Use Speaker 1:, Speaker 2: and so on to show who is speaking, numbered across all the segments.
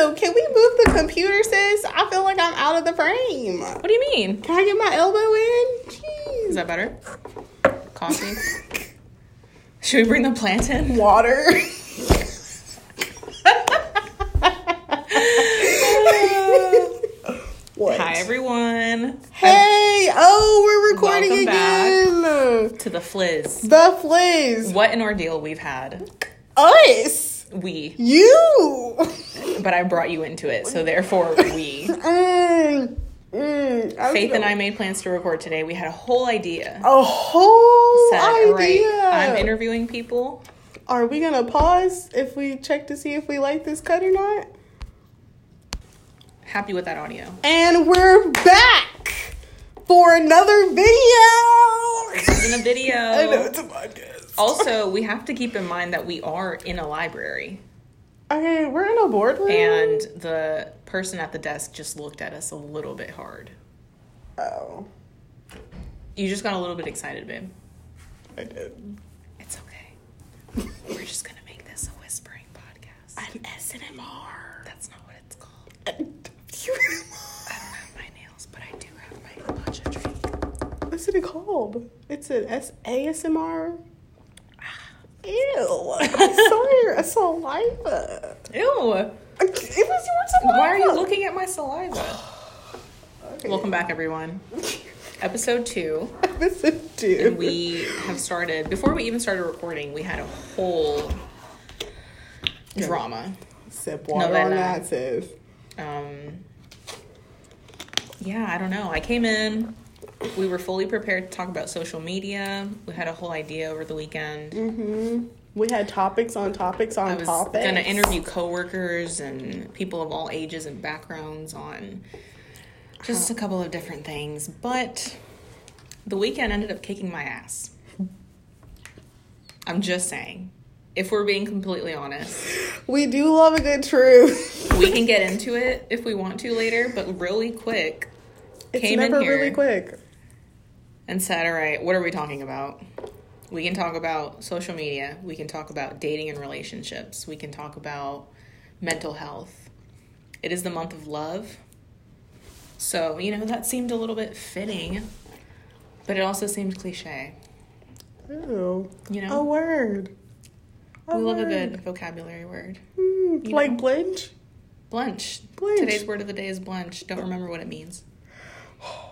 Speaker 1: Can we move the computer, sis? I feel like I'm out of the frame.
Speaker 2: What do you mean?
Speaker 1: Can I get my elbow in? Jeez.
Speaker 2: Is that better? Coffee? Should we bring the plant in?
Speaker 1: Water. what?
Speaker 2: Hi, everyone.
Speaker 1: Hey, oh, we're recording
Speaker 2: Welcome back.
Speaker 1: again.
Speaker 2: To the Fliz.
Speaker 1: The Fliz.
Speaker 2: What an ordeal we've had.
Speaker 1: Us.
Speaker 2: We.
Speaker 1: You.
Speaker 2: But I brought you into it, so therefore we.
Speaker 1: Mm, mm, I
Speaker 2: Faith and I made plans to record today. We had a whole idea.
Speaker 1: A whole
Speaker 2: Said,
Speaker 1: idea.
Speaker 2: right, I'm interviewing people.
Speaker 1: Are we gonna pause if we check to see if we like this cut or not?
Speaker 2: Happy with that audio.
Speaker 1: And we're back for another video.
Speaker 2: This isn't a video.
Speaker 1: I know it's a podcast.
Speaker 2: Also, we have to keep in mind that we are in a library,
Speaker 1: Okay, we're in a boardroom.
Speaker 2: and the person at the desk just looked at us a little bit hard.
Speaker 1: oh,
Speaker 2: You just got a little bit excited, babe.
Speaker 1: I did.
Speaker 2: It's okay. We're just gonna make this a whispering podcast.
Speaker 1: An SNMR.
Speaker 2: That's not what it's called. I don't have my nails, but I do have my matcha drink.
Speaker 1: What's it called? It's an S- ASMR. Ew! I saw your saliva.
Speaker 2: Ew.
Speaker 1: It was your saliva.
Speaker 2: Why are you looking at my saliva?
Speaker 1: Okay.
Speaker 2: Welcome back, everyone. Episode two.
Speaker 1: Episode two.
Speaker 2: And we have started, before we even started recording, we had a whole drama.
Speaker 1: sip water on that, sis.
Speaker 2: Um, yeah, I don't know. I came in, we were fully prepared to talk about social media. We had a whole idea over the weekend.
Speaker 1: Mm-hmm. We had topics on topics on
Speaker 2: I was
Speaker 1: topics.
Speaker 2: gonna interview coworkers and people of all ages and backgrounds on just a couple of different things, but the weekend ended up kicking my ass. I'm just saying. If we're being completely honest,
Speaker 1: We do love a good truth.
Speaker 2: we can get into it if we want to later, but really quick
Speaker 1: It's
Speaker 2: Came in
Speaker 1: never really quick.
Speaker 2: And said, All right, what are we talking about? We can talk about social media. We can talk about dating and relationships. We can talk about mental health. It is the month of love. So, you know, that seemed a little bit fitting, but it also seemed cliche.
Speaker 1: Ooh.
Speaker 2: You know?
Speaker 1: A word. A
Speaker 2: we love a good vocabulary word.
Speaker 1: Mm, like
Speaker 2: know.
Speaker 1: blench.
Speaker 2: Blench.
Speaker 1: Blench.
Speaker 2: Today's word of the day is blench. Don't remember what it means.
Speaker 1: Oh.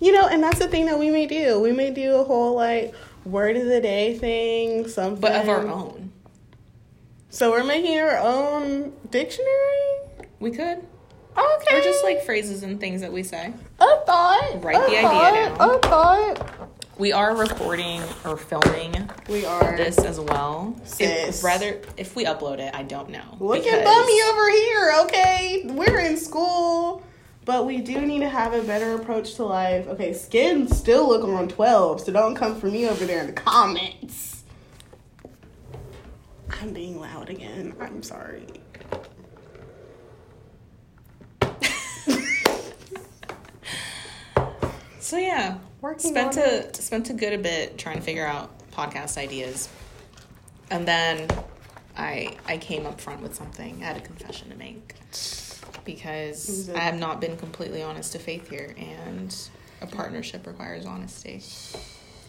Speaker 1: You know, and that's the thing that we may do. We may do a whole like word of the day thing, something.
Speaker 2: But of our own.
Speaker 1: So we're making our own dictionary.
Speaker 2: We could.
Speaker 1: Okay.
Speaker 2: Or just like phrases and things that we say.
Speaker 1: a thought.
Speaker 2: Write the idea down.
Speaker 1: A thought.
Speaker 2: We are recording or filming
Speaker 1: We are.
Speaker 2: this as well.
Speaker 1: Sis.
Speaker 2: If, rather, if we upload it, I don't know.
Speaker 1: Look at Bummy over here, okay? We're in school, but we do need to have a better approach to life. Okay, skin still look on 12, so don't come for me over there in the comments. I'm being loud again. I'm sorry.
Speaker 2: So yeah,
Speaker 1: Working
Speaker 2: spent a spent a good a bit trying to figure out podcast ideas, and then I I came up front with something. I had a confession to make because
Speaker 1: it?
Speaker 2: I have not been completely honest to Faith here, and a partnership requires honesty,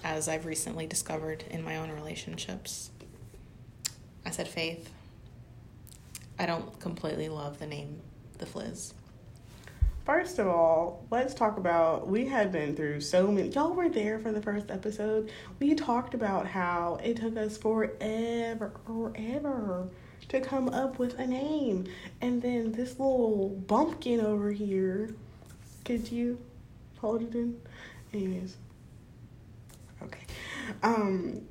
Speaker 2: as I've recently discovered in my own relationships. I said, Faith, I don't completely love the name The Fliz.
Speaker 1: First of all, let's talk about we had been through so many. Y'all were there for the first episode. We talked about how it took us forever, forever to come up with a name, and then this little bumpkin over here. Could you hold it in? Anyways, okay. Um,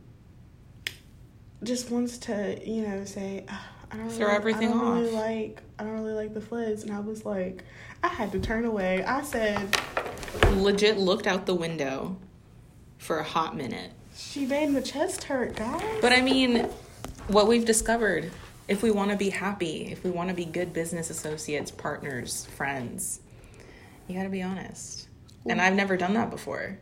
Speaker 1: just wants to you know say. "Ah, I don't
Speaker 2: Throw
Speaker 1: really,
Speaker 2: everything
Speaker 1: I don't really like I don't really like the floods, and I was like, I had to turn away. I said
Speaker 2: Legit looked out the window for a hot minute.
Speaker 1: she made my chest hurt, guys.
Speaker 2: But I mean, what we've discovered if we want to be happy, if we want to be good business associates, partners, friends, you got to be honest. And I've never done that before.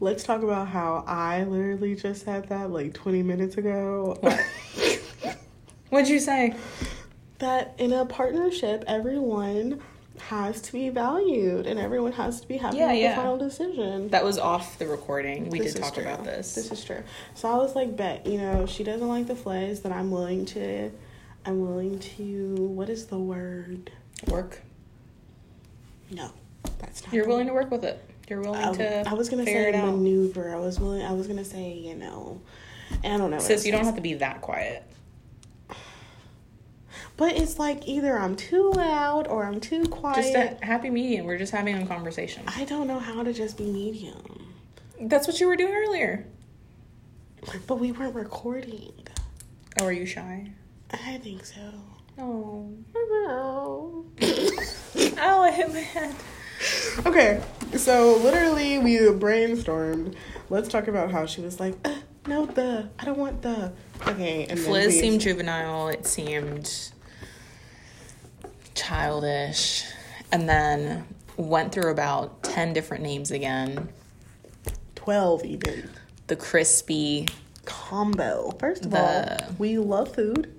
Speaker 1: Let's talk about how I literally just had that like 20 minutes ago.
Speaker 2: What? What'd you say?
Speaker 1: that in a partnership, everyone has to be valued and everyone has to be happy
Speaker 2: Yeah,
Speaker 1: with
Speaker 2: yeah.
Speaker 1: the final decision.
Speaker 2: That was off the recording. We
Speaker 1: This
Speaker 2: did talk
Speaker 1: true.
Speaker 2: about this.
Speaker 1: This is true. So I was like, bet, you know, she doesn't like the flares, then I'm willing to, I'm willing to, what is the word?
Speaker 2: Work.
Speaker 1: No, that's not.
Speaker 2: You're willing to work with it. You're willing
Speaker 1: I,
Speaker 2: to.
Speaker 1: I was gonna say
Speaker 2: out.
Speaker 1: maneuver. I was willing. I was gonna say, you know, I don't know.
Speaker 2: Sis, you don't have to be that quiet.
Speaker 1: But it's like either I'm too loud or I'm too quiet.
Speaker 2: Just a happy medium. We're just having a conversation.
Speaker 1: I don't know how to just be medium.
Speaker 2: That's what you were doing earlier.
Speaker 1: But we weren't recording.
Speaker 2: Oh, are you shy?
Speaker 1: I think so.
Speaker 2: Oh.
Speaker 1: Oh.
Speaker 2: I hit my head.
Speaker 1: okay, so literally we brainstormed. Let's talk about how she was like, uh, no, the. I don't want the. Okay, and then
Speaker 2: Fliz seemed juvenile. It seemed childish. And then went through about 10 different names again.
Speaker 1: 12 even.
Speaker 2: The crispy.
Speaker 1: combo. First of
Speaker 2: The-
Speaker 1: all, we love food,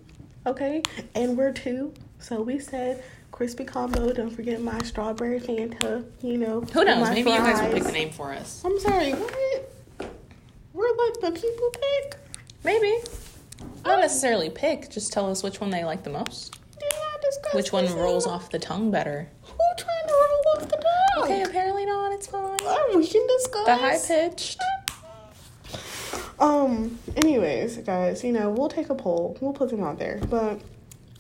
Speaker 1: okay, and we're two, so we said crispy combo. Don't forget my strawberry Fanta. You know,
Speaker 2: Who knows? Maybe you guys will pick the name for us.
Speaker 1: I'm sorry, what? We're like the people pick.
Speaker 2: Maybe. Not um, necessarily pick, just tell us which one they like the most. Which one rolls off the tongue better.
Speaker 1: Who trying to roll off the tongue?
Speaker 2: Okay, apparently not. It's fine.
Speaker 1: Oh, we can discuss
Speaker 2: The high pitched.
Speaker 1: Um, anyways, guys, you know, we'll take a poll. We'll put them out there. But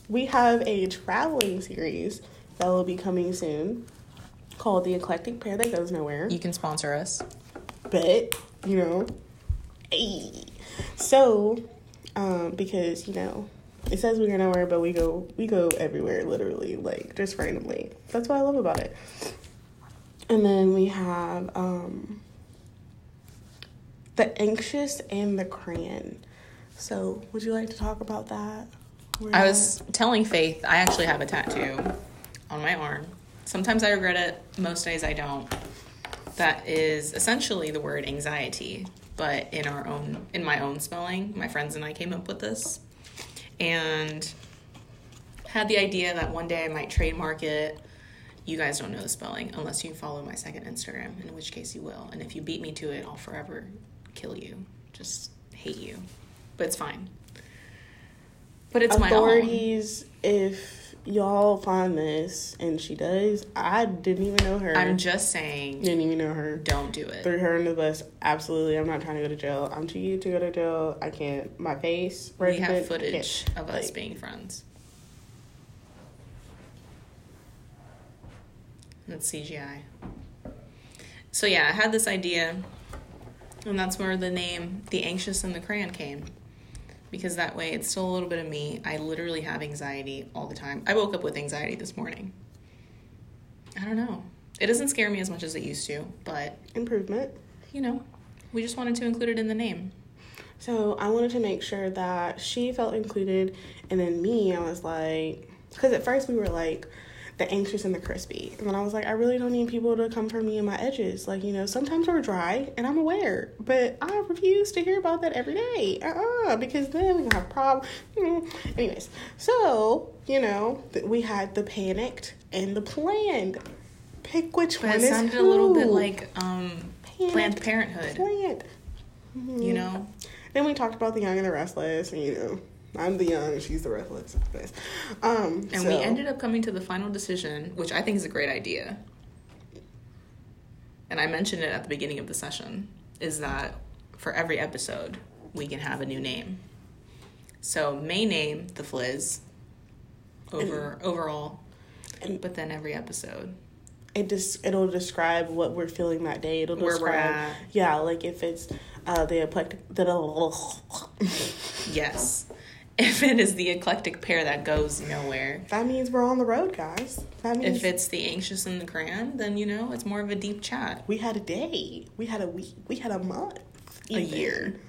Speaker 1: we have a traveling series that will be coming soon called The Eclectic Pair That Goes Nowhere.
Speaker 2: You can sponsor us.
Speaker 1: But, you know, hey. So, um, because, you know, it says we go nowhere, but we go we go everywhere, literally, like just randomly. That's what I love about it. And then we have um the anxious and the crayon. So, would you like to talk about that? We're
Speaker 2: I was telling Faith, I actually have a tattoo on my arm. Sometimes I regret it, most days I don't. That is essentially the word anxiety, but in our own in my own spelling. My friends and I came up with this and had the idea that one day I might trademark it. You guys don't know the spelling unless you follow my second Instagram, in which case you will. And if you beat me to it, I'll forever kill you. Just hate you. But it's fine. But it's my own.
Speaker 1: authorities if y'all find this and she does. I didn't even know her.
Speaker 2: I'm just saying,
Speaker 1: didn't even know her.
Speaker 2: don't do it.
Speaker 1: threw her under the bus. Absolutely i'm not trying to go to jail. I'm too you to go to jail. I can't my face
Speaker 2: We have footage of us
Speaker 1: Like,
Speaker 2: being friends. That's CGI. So yeah, I had this idea, and that's where the name "The Anxious and the Crayon" came, because that way it's still a little bit of me. I literally have anxiety all the time. I woke up with anxiety this morning. I don't know. It doesn't scare me as much as it used to, but
Speaker 1: improvement
Speaker 2: you know, we just wanted to include it in the name.
Speaker 1: so i wanted to make sure that she felt included and then me i was like because at first we were like the anxious and the crispy. And then i was like i really don't need people to come for me and my edges like you know sometimes we're dry and i'm aware but i refuse to hear about that every day. Uh-uh because then we gonna have problems anyways so you know th- we had the panicked and the planned. Pick which
Speaker 2: But
Speaker 1: one
Speaker 2: it
Speaker 1: is
Speaker 2: sounded a little bit like um,
Speaker 1: Panicked,
Speaker 2: Planned Parenthood.
Speaker 1: planned.
Speaker 2: You know,
Speaker 1: then we talked about the young and the restless, and you know, I'm the young, and she's the restless. Um,
Speaker 2: And
Speaker 1: so-
Speaker 2: we ended up coming to the final decision, which I think is a great idea. And I mentioned it at the beginning of the session, is that for every episode, we can have a new name. So may name the Fliz over overall,
Speaker 1: And-
Speaker 2: but then every episode.
Speaker 1: it just it'll describe what we're feeling that day. It'll
Speaker 2: Where
Speaker 1: describe, yeah, like if it's uh, the eclectic, the
Speaker 2: Yes. If it is the eclectic pair that goes nowhere.
Speaker 1: that means we're on the road, guys. That means
Speaker 2: If it's the anxious and the grand, then you know it's more of a deep chat.
Speaker 1: we had a day, we had a week, we had a month,
Speaker 2: A year.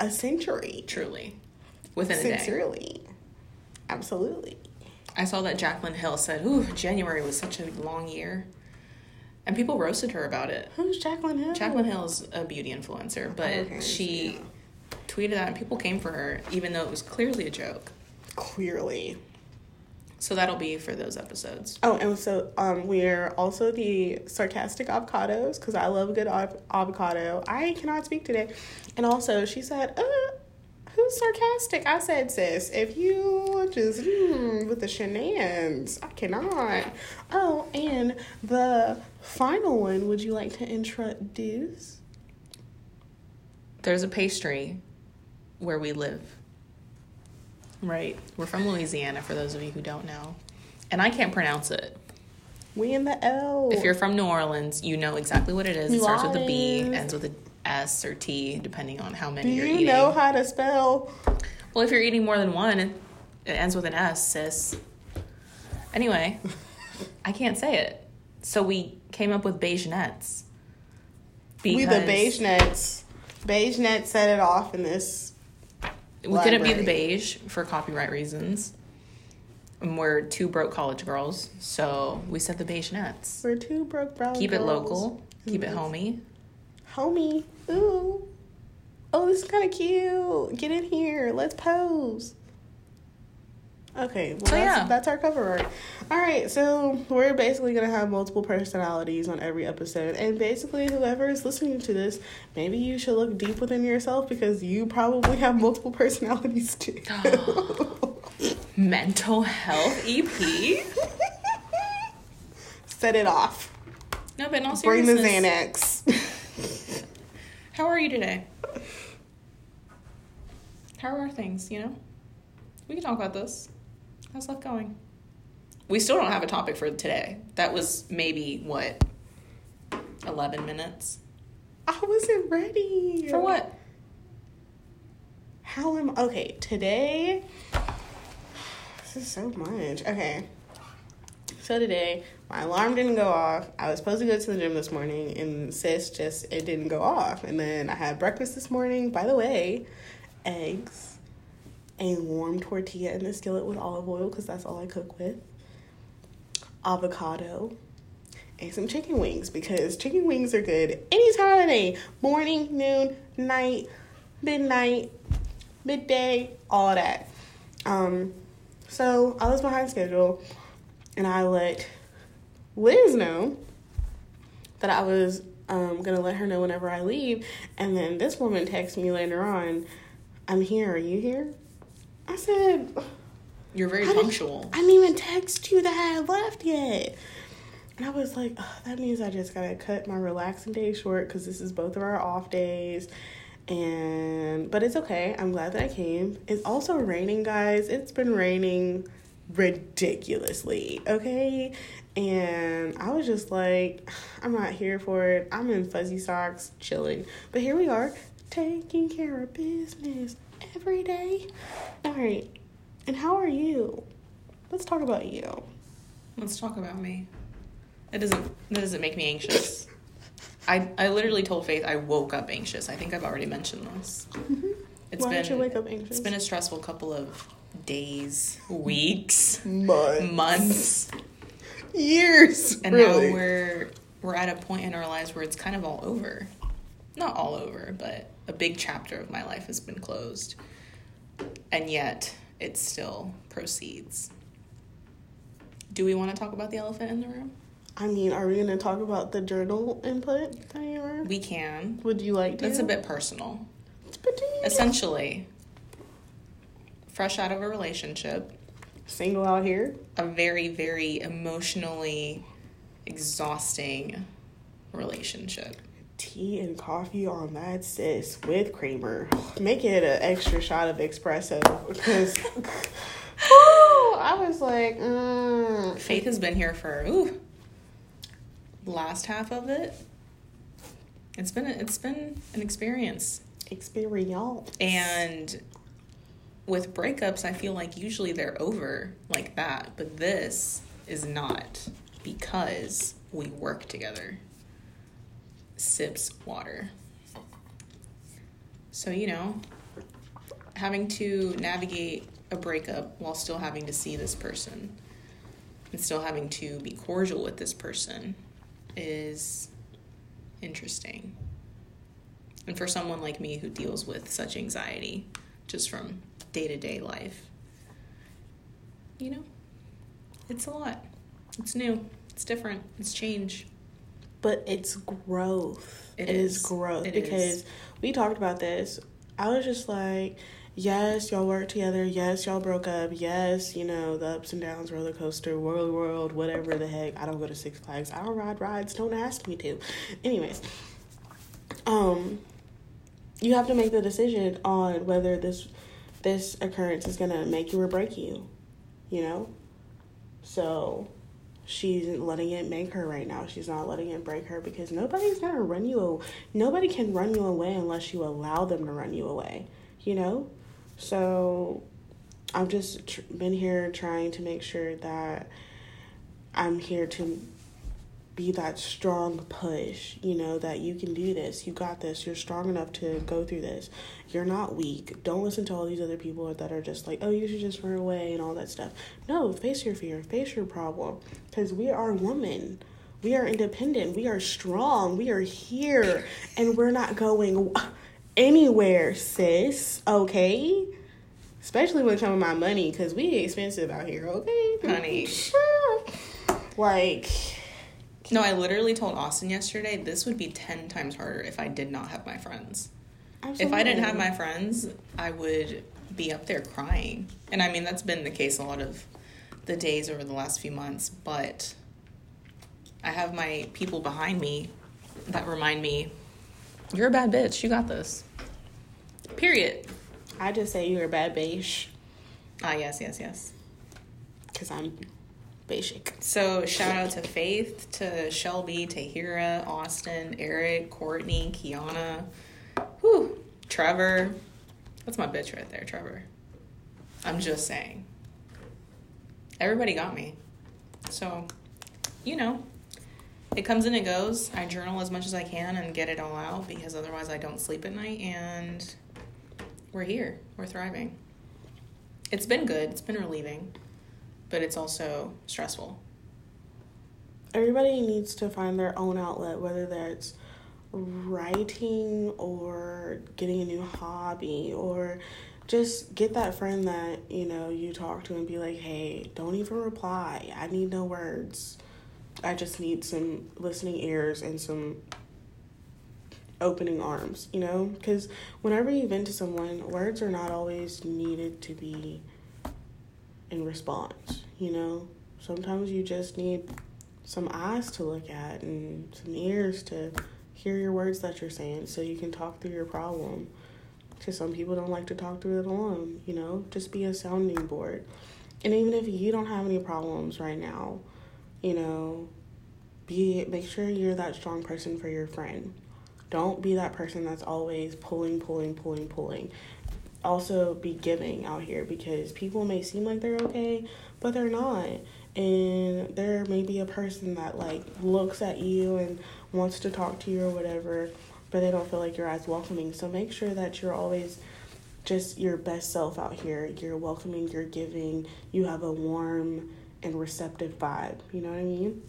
Speaker 1: a century,
Speaker 2: Truly. Within a day.
Speaker 1: sincerely, absolutely.
Speaker 2: I saw that Jaclyn Hill said, Ooh, January was such a long year. And people roasted her about it.
Speaker 1: Who's Jaclyn Hill?
Speaker 2: Jaclyn Hill's a beauty influencer, but
Speaker 1: Okay,
Speaker 2: she
Speaker 1: yeah.
Speaker 2: Tweeted that and people came for her, even though it was clearly a joke.
Speaker 1: clearly.
Speaker 2: So that'll be for those episodes.
Speaker 1: Oh, and so um, we're also the sarcastic avocados because I love a good av- avocado. I cannot speak today. And also, she said, uh, who's sarcastic? I said, sis, if you just mm, with the shenanigans, I cannot. Oh, and the final one, would you like to introduce?
Speaker 2: There's a pastry where we live. Right. We're from Louisiana, for those of you who don't know. And I can't pronounce it.
Speaker 1: We in the L.
Speaker 2: If you're from New Orleans, you know exactly what it is. It starts with a B, ends with a S or T, depending on how
Speaker 1: Do
Speaker 2: many you're
Speaker 1: you
Speaker 2: eating.
Speaker 1: You know how to spell?
Speaker 2: well, if you're eating more than one, it, it ends with an S, sis. Anyway, I can't say it. So we came up with beige nets.
Speaker 1: We the beige nets. Beige net set it off in this.
Speaker 2: We couldn't be the beige for copyright reasons. And we're two broke college girls, so we said the beige nets.
Speaker 1: We're two broke brown.
Speaker 2: Keep it
Speaker 1: girls.
Speaker 2: local, keep it
Speaker 1: Mhm.
Speaker 2: homey.
Speaker 1: Homie. Ooh. Oh, this is kind of cute. Get in here. Let's pose. Okay, well,
Speaker 2: So,
Speaker 1: that's,
Speaker 2: yeah.
Speaker 1: that's our cover art. All right, so we're basically going to have multiple personalities on every episode. And basically, whoever is listening to this, maybe you should look deep within yourself because you probably have multiple personalities too.
Speaker 2: Mental health EP.
Speaker 1: Set it off.
Speaker 2: No, but in all
Speaker 1: Bring the
Speaker 2: seriousness,
Speaker 1: Xanax.
Speaker 2: how are you today? How are things? You know, we can talk about this. How's life going? We still don't have a topic for today. That was maybe what eleven minutes
Speaker 1: I wasn't ready.
Speaker 2: for what?
Speaker 1: How am okay today? This is so much. Okay. So today, my alarm didn't go off. I was supposed to go to the gym this morning, and sis just it didn't go off. And then I had breakfast this morning. By the way, eggs, a warm tortilla in the skillet with olive oil because that's all I cook with. Avocado, and some chicken wings because chicken wings are good any time of the day morning, noon, night, midnight, midday, all that. Um, so I was behind schedule and I let Liz know that I was um, gonna let her know whenever I leave. And then this woman texts me later on, I'm here, are you here? I said,
Speaker 2: You're very
Speaker 1: How did-
Speaker 2: punctual.
Speaker 1: I didn't even text you that I left yet. And I was like, "Ugh, that means I just gotta cut my relaxing day short because this is both of our off days. And, but it's okay. I'm glad that I came. It's also raining, guys. It's been raining ridiculously, okay? And I was just like, I'm not here for it. I'm in fuzzy socks, chilling. But here we are, taking care of business every day. All right. And how are you? Let's talk about you.
Speaker 2: Let's talk about me. It doesn't. That doesn't make me anxious. I I literally told Faith I woke up anxious. I think I've already mentioned this. Mm-hmm. It's
Speaker 1: Why
Speaker 2: been
Speaker 1: did you wake up anxious?
Speaker 2: it's been a stressful couple of days, weeks,
Speaker 1: months,
Speaker 2: months,
Speaker 1: years,
Speaker 2: and
Speaker 1: really.
Speaker 2: now we're we're at a point in our lives where it's kind of all over. Not all over, but a big chapter of my life has been closed, and yet it still proceeds. Do we want to talk about the elephant in the room?
Speaker 1: I mean, are we gonna talk about the journal input that you were?
Speaker 2: We can.
Speaker 1: Would you like to?
Speaker 2: It's a bit personal.
Speaker 1: But do you-
Speaker 2: Essentially, fresh out of a relationship,
Speaker 1: Single out here.
Speaker 2: a very, very emotionally exhausting relationship.
Speaker 1: Tea and coffee on that sis with creamer. Make it an extra shot of espresso because. Woo, I was like, mm.
Speaker 2: Faith has been here for ooh, last half of it. It's been it's been an experience,
Speaker 1: experience.
Speaker 2: and with breakups, I feel like usually they're over like that, but this is not because we work together. Sips water. So, you know, having to navigate a breakup while still having to see this person and still having to be cordial with this person is interesting. And for someone like me who deals with such anxiety just from day to day life, you know, It's a lot. It's new. It's different. It's change.
Speaker 1: But it's growth.
Speaker 2: It
Speaker 1: it is.
Speaker 2: is.
Speaker 1: growth
Speaker 2: It
Speaker 1: because
Speaker 2: is.
Speaker 1: we talked about this. I was just like, yes, y'all work together. Yes, y'all broke up. Yes, you know, the ups and downs, roller coaster, world, world, whatever the heck. I don't go to Six Flags. I don't ride rides. Don't ask me to. Anyways, um, you have to make the decision on whether this this occurrence is gonna make you or break you. You know, so she's letting it make her right now. She's not letting it break her because nobody's gonna run you. Nobody can run you away unless you allow them to run you away. You know, so I've just tr- been here trying to make sure that I'm here to be that strong push, you know, that you can do this. You got this. You're strong enough to go through this. You're not weak. Don't listen to all these other people that are just like, oh, you should just run away and all that stuff. No, face your fear, face your problem. Because we are women. We are independent. We are strong. We are here. And we're not going anywhere, sis. Okay? Especially when it comes to my money, because we expensive out here, okay?
Speaker 2: Honey.
Speaker 1: like,
Speaker 2: No, I literally told Austin yesterday this would be 10 times harder if I did not have my friends. Absolutely. If I didn't have my friends, I would be up there crying. And I mean, that's been the case a lot of the days over the last few months, but I have my people behind me that remind me, you're a bad bitch. You got this. Period.
Speaker 1: I just say you're a bad bitch.
Speaker 2: Ah, yes, yes, yes.
Speaker 1: because I'm basic.
Speaker 2: So shout out to Faith, to Shelby, Tahira, Austin, Eric, Courtney, Kiana, whew, Trevor. That's my bitch right there, Trevor. I'm just saying. Everybody got me. So, you know, it comes and it goes. I journal as much as I can and get it all out because otherwise I don't sleep at night and we're here. We're thriving. It's been good. It's been relieving, but it's also stressful.
Speaker 1: Everybody needs to find their own outlet, whether that's writing or getting a new hobby or just get that friend that you know you talk to and be like hey don't even reply. I need no words. I just need some listening ears and some opening arms you know? Because whenever you vent to someone words are not always needed to be in response you know? Sometimes you just need some eyes to look at and some ears to hear your words that you're saying so you can talk through your problem. Because some people don't like to talk through it alone you know? Just be a sounding board. And even if you don't have any problems right now you know be make sure you're that strong person for your friend. Don't be that person that's always pulling pulling pulling pulling also be giving out here because people may seem like they're okay but they're not. And there may be a person that like looks at you and wants to talk to you or whatever but they don't feel like you're as welcoming. So make sure that you're always just your best self out here. You're welcoming you're giving you have a warm and receptive vibe. You know what i mean?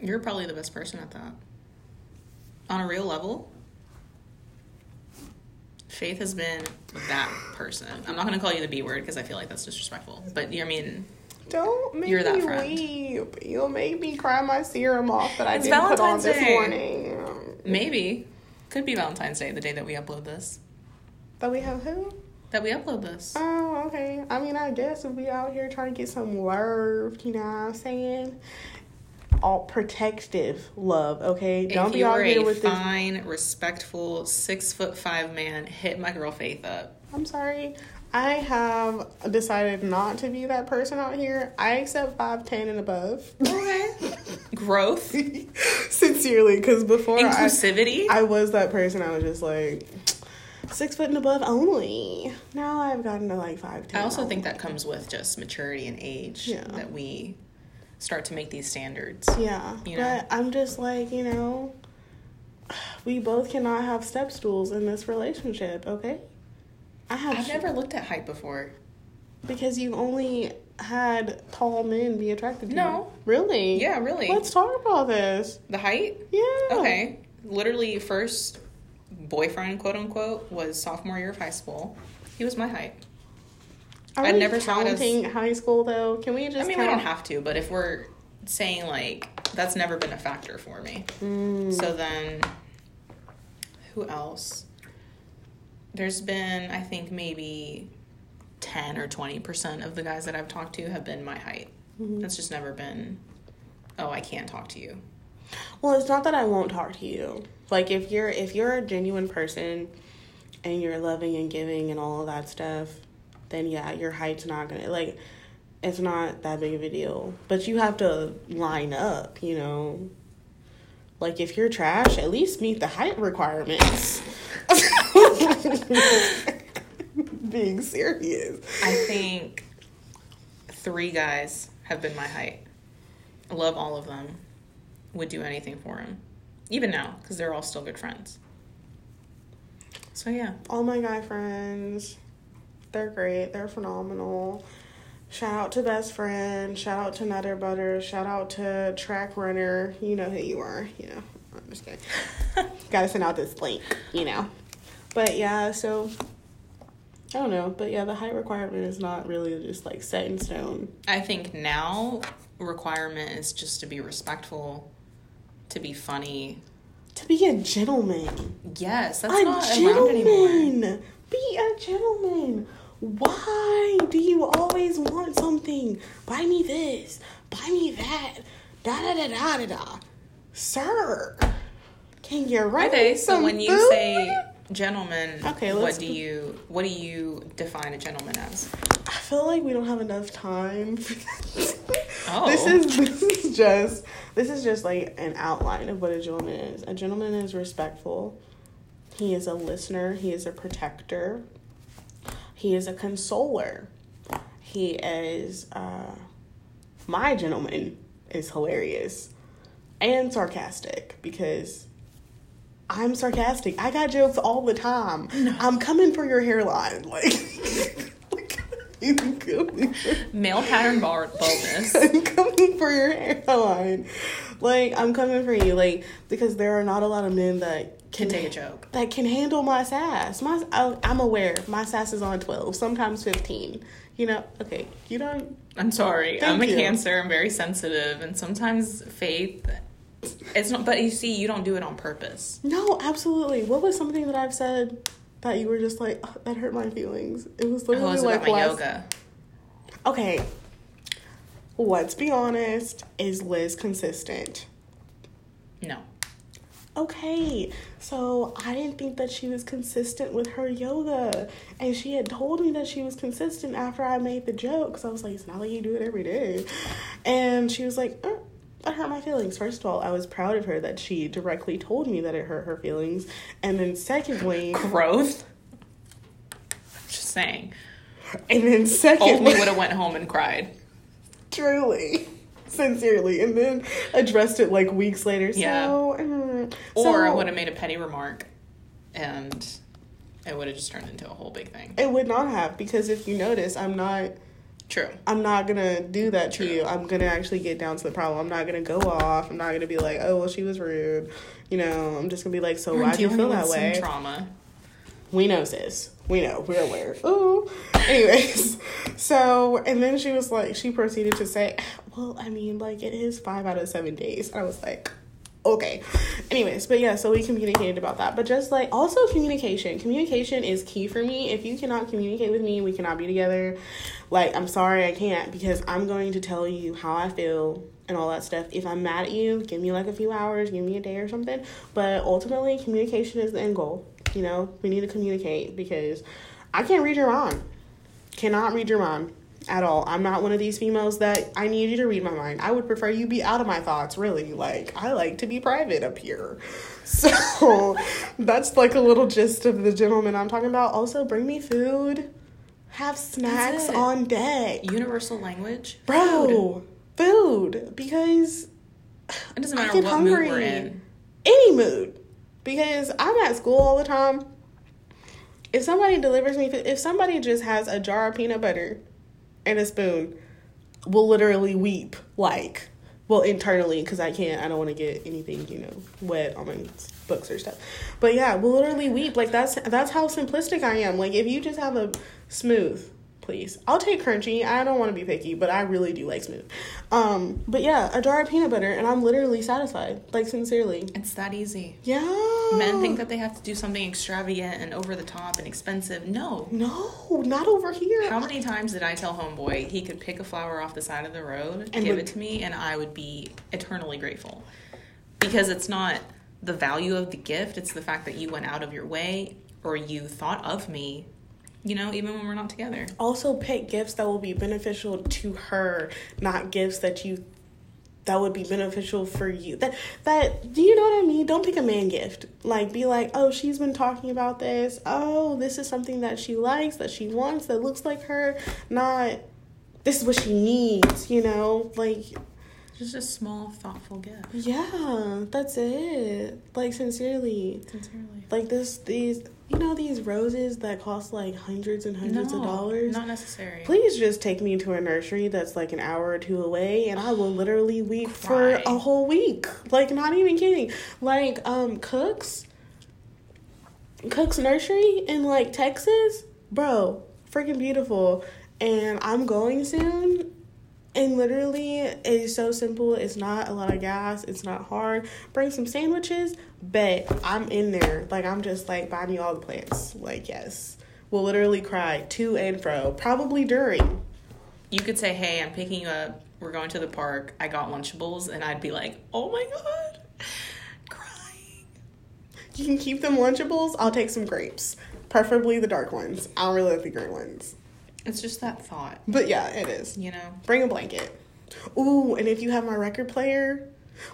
Speaker 2: You're probably the best person at that. On a real level, Faith has been that person. I'm not going to call you the B word because I feel like that's disrespectful. But you, I mean,
Speaker 1: don't make
Speaker 2: You're that
Speaker 1: me
Speaker 2: friend.
Speaker 1: weep you'll make me cry my serum off that i
Speaker 2: It's
Speaker 1: didn't put on
Speaker 2: Valentine's
Speaker 1: this
Speaker 2: Day.
Speaker 1: morning
Speaker 2: maybe could be Valentine's Day, the day that we upload this.
Speaker 1: that we have who
Speaker 2: That we upload this.
Speaker 1: Oh, okay. I mean, I guess if we out here trying to get some love, you know what I'm saying? All protective love, okay? Don't
Speaker 2: if
Speaker 1: be out here
Speaker 2: a
Speaker 1: with this.
Speaker 2: fine, respectful, six foot five man, hit my girl Faith up.
Speaker 1: I'm sorry. I have decided not to be that person out here. I accept 5'10 and above.
Speaker 2: Okay. Growth,
Speaker 1: Sincerely, because before
Speaker 2: inclusivity.
Speaker 1: I was that person, I was just like six foot and above only. Now I've gotten to like 5'10.
Speaker 2: I also think that comes with just maturity and age
Speaker 1: Yeah.
Speaker 2: that we start to make these standards.
Speaker 1: Yeah,
Speaker 2: You know?
Speaker 1: but I'm just like, you know, we both cannot have step stools in this relationship, okay? I have
Speaker 2: I've never looked at height before.
Speaker 1: because you only had tall men be attracted to
Speaker 2: No.
Speaker 1: you. Really?
Speaker 2: Yeah, really.
Speaker 1: Let's talk about this.
Speaker 2: The height?
Speaker 1: Yeah.
Speaker 2: Okay. Literally, first boyfriend, quote unquote, was sophomore year of high school. He was my height.
Speaker 1: Are
Speaker 2: I never it as-
Speaker 1: counting high school though. Can we just?
Speaker 2: I mean,
Speaker 1: count?
Speaker 2: we don't have to, but if we're saying like that's never been a factor for me.
Speaker 1: Mm.
Speaker 2: So then, who else? There's been, I think, maybe 10 or 20% of the guys that I've talked to have been my height.
Speaker 1: Mhm.
Speaker 2: That's just never been, oh, I can't talk to you.
Speaker 1: Well, it's not that I won't talk to you. Like if you're if you're a genuine person and you're loving and giving and all of that stuff, then yeah, your height's not gonna like it's not that big of a deal. But you have to line up, you know. Like if you're trash, at least meet the height requirements. Being serious.
Speaker 2: I think three guys have been my height. Love all of them. Would do anything for him. Even now, because they're all still good friends. So yeah.
Speaker 1: all my guy friends they're great. They're phenomenal. Shout out to best friend. Shout out to nutter butter. Shout out to track runner. You know who you are you know. I'm just kidding. Gotta send out this link you know. But yeah so i don't know. But yeah the height requirement is not really just like set in stone.
Speaker 2: I think now requirement is just to be respectful, to be funny.
Speaker 1: to be a gentleman.
Speaker 2: Yes, that's
Speaker 1: a
Speaker 2: not around anymore.
Speaker 1: gentleman. Be a gentleman why do you always want something buy me this buy me that da da da da da da sir can you write
Speaker 2: Okay, so when you
Speaker 1: food?
Speaker 2: say gentleman,
Speaker 1: Okay,
Speaker 2: what do you what do you define a gentleman as?
Speaker 1: I feel like we don't have enough time.
Speaker 2: Oh.
Speaker 1: This is this is just this is just like an outline of what a gentleman is. A gentleman is respectful. He is a listener. He is a protector. He is a consoler. He is uh, my gentleman is hilarious and sarcastic because I'm sarcastic. I got jokes all the time. I'm coming for your hairline, like. like, I'm coming for-
Speaker 2: Male pattern bar- baldness.
Speaker 1: I'm coming for your hairline. Like I'm coming for you, like because there are not a lot of men that
Speaker 2: Can take a joke.
Speaker 1: that can handle my sass. My I'm aware my sass is on twelve, sometimes fifteen. You know, okay, you don't.
Speaker 2: I'm sorry.
Speaker 1: Thank
Speaker 2: I'm a cancer. I'm very sensitive, and sometimes faith. It's not. But you see, you don't do it on purpose.
Speaker 1: No, absolutely. What was something that I've said that you were just like "Ugh, that hurt my feelings? It was
Speaker 2: Oh,
Speaker 1: literally
Speaker 2: it's
Speaker 1: like
Speaker 2: about my
Speaker 1: last-
Speaker 2: yoga.
Speaker 1: Okay, let's be honest. Is Liz consistent?
Speaker 2: No.
Speaker 1: Okay, so I didn't think that she was consistent with her yoga. And she had told me that she was consistent after I made the joke. So I was like, it's not like you do it every day. And she was like, uh, that hurt my feelings. First of all, I was proud of her that she directly told me that it hurt her feelings. And then secondly,
Speaker 2: Growth. Just saying.
Speaker 1: and then
Speaker 2: Only
Speaker 1: secondly,
Speaker 2: would have went home and cried.
Speaker 1: truly, sincerely, and then addressed it like weeks later.
Speaker 2: Yeah.
Speaker 1: So,
Speaker 2: Or I
Speaker 1: so-
Speaker 2: would have made a petty remark, and it would have just turned into a whole big thing.
Speaker 1: It would not have because if you notice, I'm not.
Speaker 2: True.
Speaker 1: I'm not gonna do that to you. I'm gonna actually get down to the problem. I'm not gonna go off. I'm not gonna be like, oh well, she was rude. You know, I'm just gonna be like, so why do you feel that way?
Speaker 2: Trauma.
Speaker 1: we know, sis. We know. We're aware. Ooh. Anyways, so and then she was like, she proceeded to say, well, I mean, like it is five out of seven days. I was like, okay. Anyways, but yeah, so we communicated about that. But just like also communication. Communication is key for me. If you cannot communicate with me, we cannot be together. Like, I'm sorry I can't because I'm going to tell you how I feel and all that stuff. If I'm mad at you, give me like a few hours, give me a day or something. But ultimately, communication is the end goal. You know, we need to communicate because I can't read your mind. Cannot read your mind at all. I'm not one of these females that I need you to read my mind. I would prefer you be out of my thoughts, really. Like, I like to be private up here. So, that's like a little gist of the gentleman I'm talking about. Also, bring me food, have snacks on deck.
Speaker 2: Universal language. Food.
Speaker 1: Bro, food. Because
Speaker 2: It doesn't
Speaker 1: I
Speaker 2: matter
Speaker 1: get
Speaker 2: what mood
Speaker 1: hungry.
Speaker 2: we're in.
Speaker 1: any mood because I'm at school all the time. If somebody delivers me, if somebody just has a jar of peanut butter and a spoon, will literally weep like, well, internally because I can't. I don't want to get anything you know wet on my books or stuff. But yeah, will literally weep like that's that's how simplistic I am. Like if you just have a smooth please. I'll take crunchy. I don't want to be picky, but I really do like smooth. Um, but yeah, a jar of peanut butter, and I'm literally satisfied. Like sincerely.
Speaker 2: It's that easy.
Speaker 1: Yeah.
Speaker 2: Men think that they have to do something extravagant and over the top and expensive. No.
Speaker 1: No, not over here.
Speaker 2: How many times did I tell Homeboy he could pick a flower off the side of the road,
Speaker 1: And
Speaker 2: give
Speaker 1: would-
Speaker 2: it to me, and I would be eternally grateful? Because it's not the value of the gift, it's the fact that you went out of your way or you thought of me, you know, even when we're not together.
Speaker 1: also pick gifts that will be beneficial to her, not gifts that you that would be beneficial for you. That that do you know what I mean? Don't pick a man gift. Like be like, "Oh, she's been talking about this. Oh, this is something that she likes, that she wants, that looks like her." Not this is what she needs, you know? Like
Speaker 2: Just a small, thoughtful gift.
Speaker 1: yeah, that's it. Like sincerely.
Speaker 2: Sincerely.
Speaker 1: Like this these you know these roses that cost like hundreds and hundreds of dollars?
Speaker 2: Not necessary.
Speaker 1: Please just take me to a nursery that's like an hour or two away and I will literally weep
Speaker 2: Cry.
Speaker 1: for a whole week. Like not even kidding. Like um Cooks Cooks Nursery in like Texas, bro, freaking beautiful. And I'm going soon. And literally, it's so simple. It's not a lot of gas. It's not hard. Bring some sandwiches. Bet I'm in there. Like I'm just like buy me all the plants. Like yes, we'll literally cry to and fro. Probably during.
Speaker 2: You could say, hey, I'm picking you up. We're going to the park. I got Lunchables. And I'd be like, oh my God. Crying.
Speaker 1: You can keep them Lunchables. I'll take some grapes, preferably the dark ones. I don't really like the green ones.
Speaker 2: It's just that thought,
Speaker 1: But yeah, it is.
Speaker 2: you know?
Speaker 1: Bring a blanket. Ooh, and if you have my record player,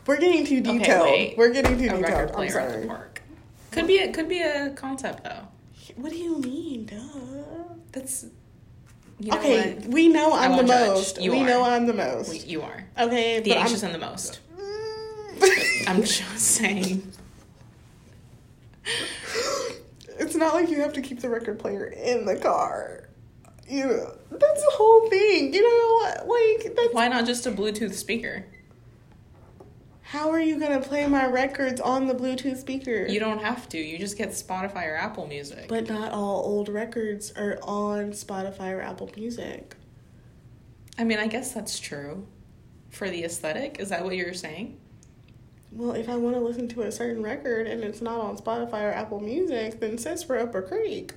Speaker 1: we're getting too detailed.
Speaker 2: wait.
Speaker 1: We're getting too
Speaker 2: A
Speaker 1: detailed.
Speaker 2: record
Speaker 1: I'm
Speaker 2: player at the park. Could be a, could be a concept though.
Speaker 1: What do you mean, duh?
Speaker 2: That's you know
Speaker 1: okay,
Speaker 2: what?
Speaker 1: we know I'm the
Speaker 2: judge.
Speaker 1: most.
Speaker 2: You
Speaker 1: we
Speaker 2: are.
Speaker 1: know I'm the most.
Speaker 2: We- You are
Speaker 1: okay,
Speaker 2: the anxious
Speaker 1: I'm,
Speaker 2: and the most. I'm just saying.
Speaker 1: it's not like you have to keep the record player in the car. You know, that's the whole thing. You know what? Like, that's
Speaker 2: Why not just a Bluetooth speaker?
Speaker 1: how are you gonna play my records on the Bluetooth speaker?
Speaker 2: You don't have to. You just get Spotify or Apple Music.
Speaker 1: But not all old records are on Spotify or Apple Music.
Speaker 2: I mean, I guess that's true. For the aesthetic, is that what you're saying?
Speaker 1: Well, if I want to listen to a certain record and it's not on Spotify or Apple Music, then sis, we're up a creek.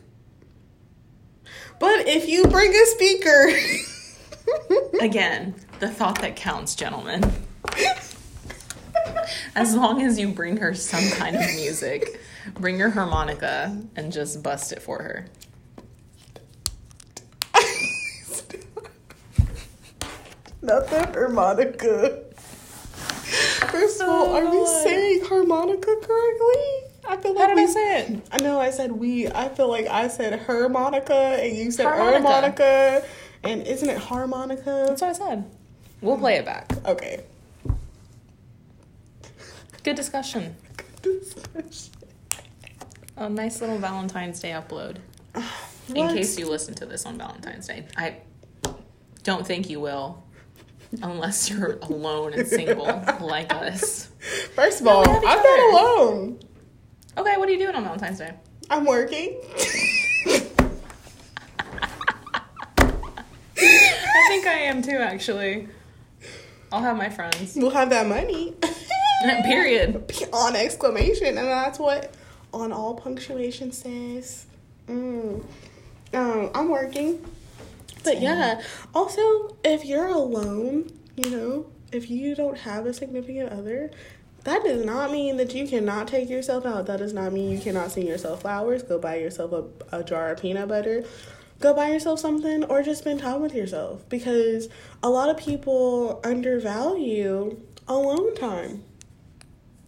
Speaker 1: But if you bring a speaker,
Speaker 2: Again, the thought that counts, gentlemen. As long as you bring her some kind of music, bring your harmonica and just bust it for her.
Speaker 1: not that harmonica. First of all,
Speaker 2: Oh,
Speaker 1: are we
Speaker 2: oh,
Speaker 1: saying harmonica correctly? I feel like
Speaker 2: How did
Speaker 1: we,
Speaker 2: I say it?
Speaker 1: I know I said we. I feel like I said her Monica and you said
Speaker 2: her
Speaker 1: Monica. And isn't it harmonica?
Speaker 2: That's what I said. We'll play it back.
Speaker 1: Okay.
Speaker 2: Good discussion. Discussion. A nice little Valentine's Day upload. In case you listen to this on Valentine's Day. I don't think you will. Unless you're alone and single like us.
Speaker 1: First of all, I'm not alone.
Speaker 2: Okay, what are you doing on Valentine's Day?
Speaker 1: I'm working.
Speaker 2: I think I am too, actually. I'll have my friends.
Speaker 1: we'll have that money.
Speaker 2: Period.
Speaker 1: on exclamation, and that's what on all punctuation says. Mm. Um, I'm working, but yeah. Also, if you're alone, you know, if you don't have a significant other, that does not mean that you cannot take yourself out. That does not mean you cannot send yourself flowers. Go buy yourself a, a jar of peanut butter. Go buy yourself something or just spend time with yourself because a lot of people undervalue alone time.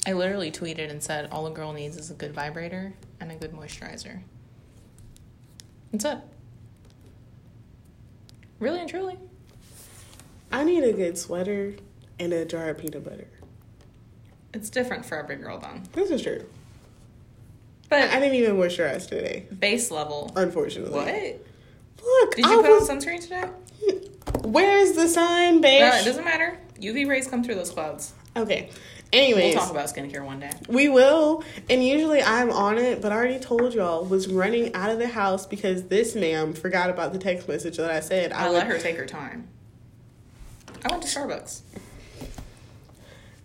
Speaker 2: I literally tweeted and said all a girl needs is a good vibrator and a good moisturizer. That's it. Really and truly.
Speaker 1: I need a good sweater and a jar of peanut butter.
Speaker 2: It's different for every girl, though.
Speaker 1: This is true.
Speaker 2: But
Speaker 1: I didn't even moisturize today,
Speaker 2: base level.
Speaker 1: unfortunately.
Speaker 2: What?
Speaker 1: Look,
Speaker 2: Did
Speaker 1: I
Speaker 2: you put
Speaker 1: was.
Speaker 2: on sunscreen today?
Speaker 1: Where's the sign,
Speaker 2: No, it doesn't matter. UV rays come through those clouds.
Speaker 1: Okay. Anyways, we'll
Speaker 2: talk about skincare one day.
Speaker 1: we will. And usually I'm on it, but I already told y'all was running out of the house because this ma'am forgot about the text message that I said
Speaker 2: I
Speaker 1: I
Speaker 2: let her take her time. I went to Starbucks.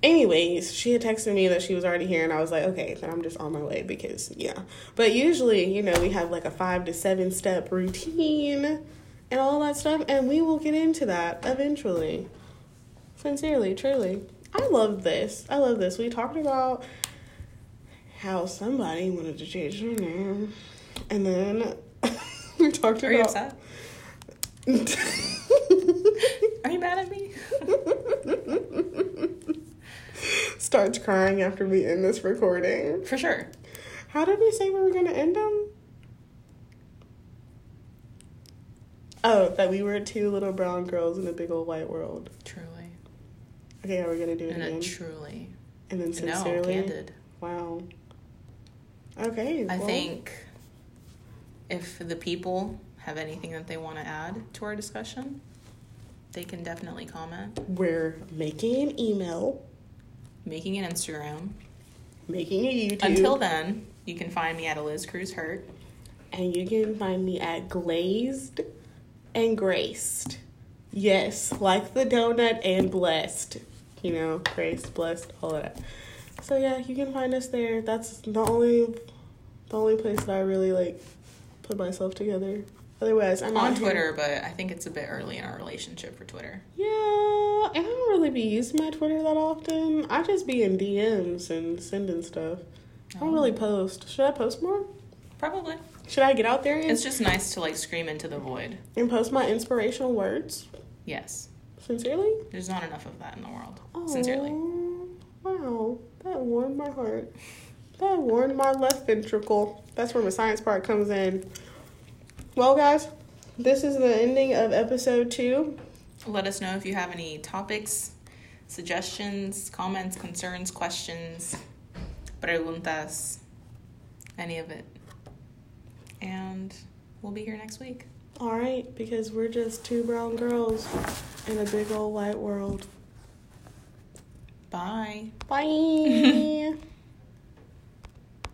Speaker 1: Anyways, she had texted me that she was already here, and I was like, okay, then I'm just on my way because yeah. But usually, you know, we have like a five to seven step routine and all that stuff, and we will get into that eventually. Sincerely, truly, I love this. I love this. We talked about how somebody wanted to change their name, and then we talked
Speaker 2: Are you
Speaker 1: about.
Speaker 2: upset? Are you mad at me?
Speaker 1: Starts crying after we end this recording.
Speaker 2: For sure.
Speaker 1: How did we say we were going to end them? Oh, that we were two little brown girls in a big old white world.
Speaker 2: Truly.
Speaker 1: Okay, are we going to do it
Speaker 2: And
Speaker 1: again?
Speaker 2: truly.
Speaker 1: and then
Speaker 2: No,
Speaker 1: sincerely?
Speaker 2: candid.
Speaker 1: Wow. Okay.
Speaker 2: I
Speaker 1: well,
Speaker 2: think if the people have anything that they want to add to our discussion, they can definitely comment.
Speaker 1: We're making an email,
Speaker 2: Making an Instagram.
Speaker 1: making a YouTube.
Speaker 2: Until then, you can find me at a Liz Cruz Hurt.
Speaker 1: And you can find me at Glazed and Graced. Yes, like the donut and blessed. You know, graced, blessed, all of that. So yeah, you can find us there. That's the only the only place that I really like put myself together. Otherwise, I'm
Speaker 2: on Twitter, but I think it's a bit early in our relationship for Twitter.
Speaker 1: Yeah, and I don't really be using my Twitter that often. I just be in DMs and sending stuff. I don't really oh. post. Should I post more?
Speaker 2: Probably.
Speaker 1: Should I get out there and,
Speaker 2: It's just nice to like scream into the void.
Speaker 1: and post my inspirational words?
Speaker 2: Yes.
Speaker 1: Sincerely?
Speaker 2: There's not enough of that in the world.
Speaker 1: Aw,
Speaker 2: Sincerely.
Speaker 1: Wow, that warmed my heart. That warmed my left ventricle. That's where my science part comes in. Well, guys, this is the ending of episode two.
Speaker 2: Let us know if you have any topics, suggestions, comments, concerns, questions, preguntas, any of it. And we'll be here next week.
Speaker 1: All right, because we're just two brown girls in a big old white world.
Speaker 2: Bye.
Speaker 1: Bye.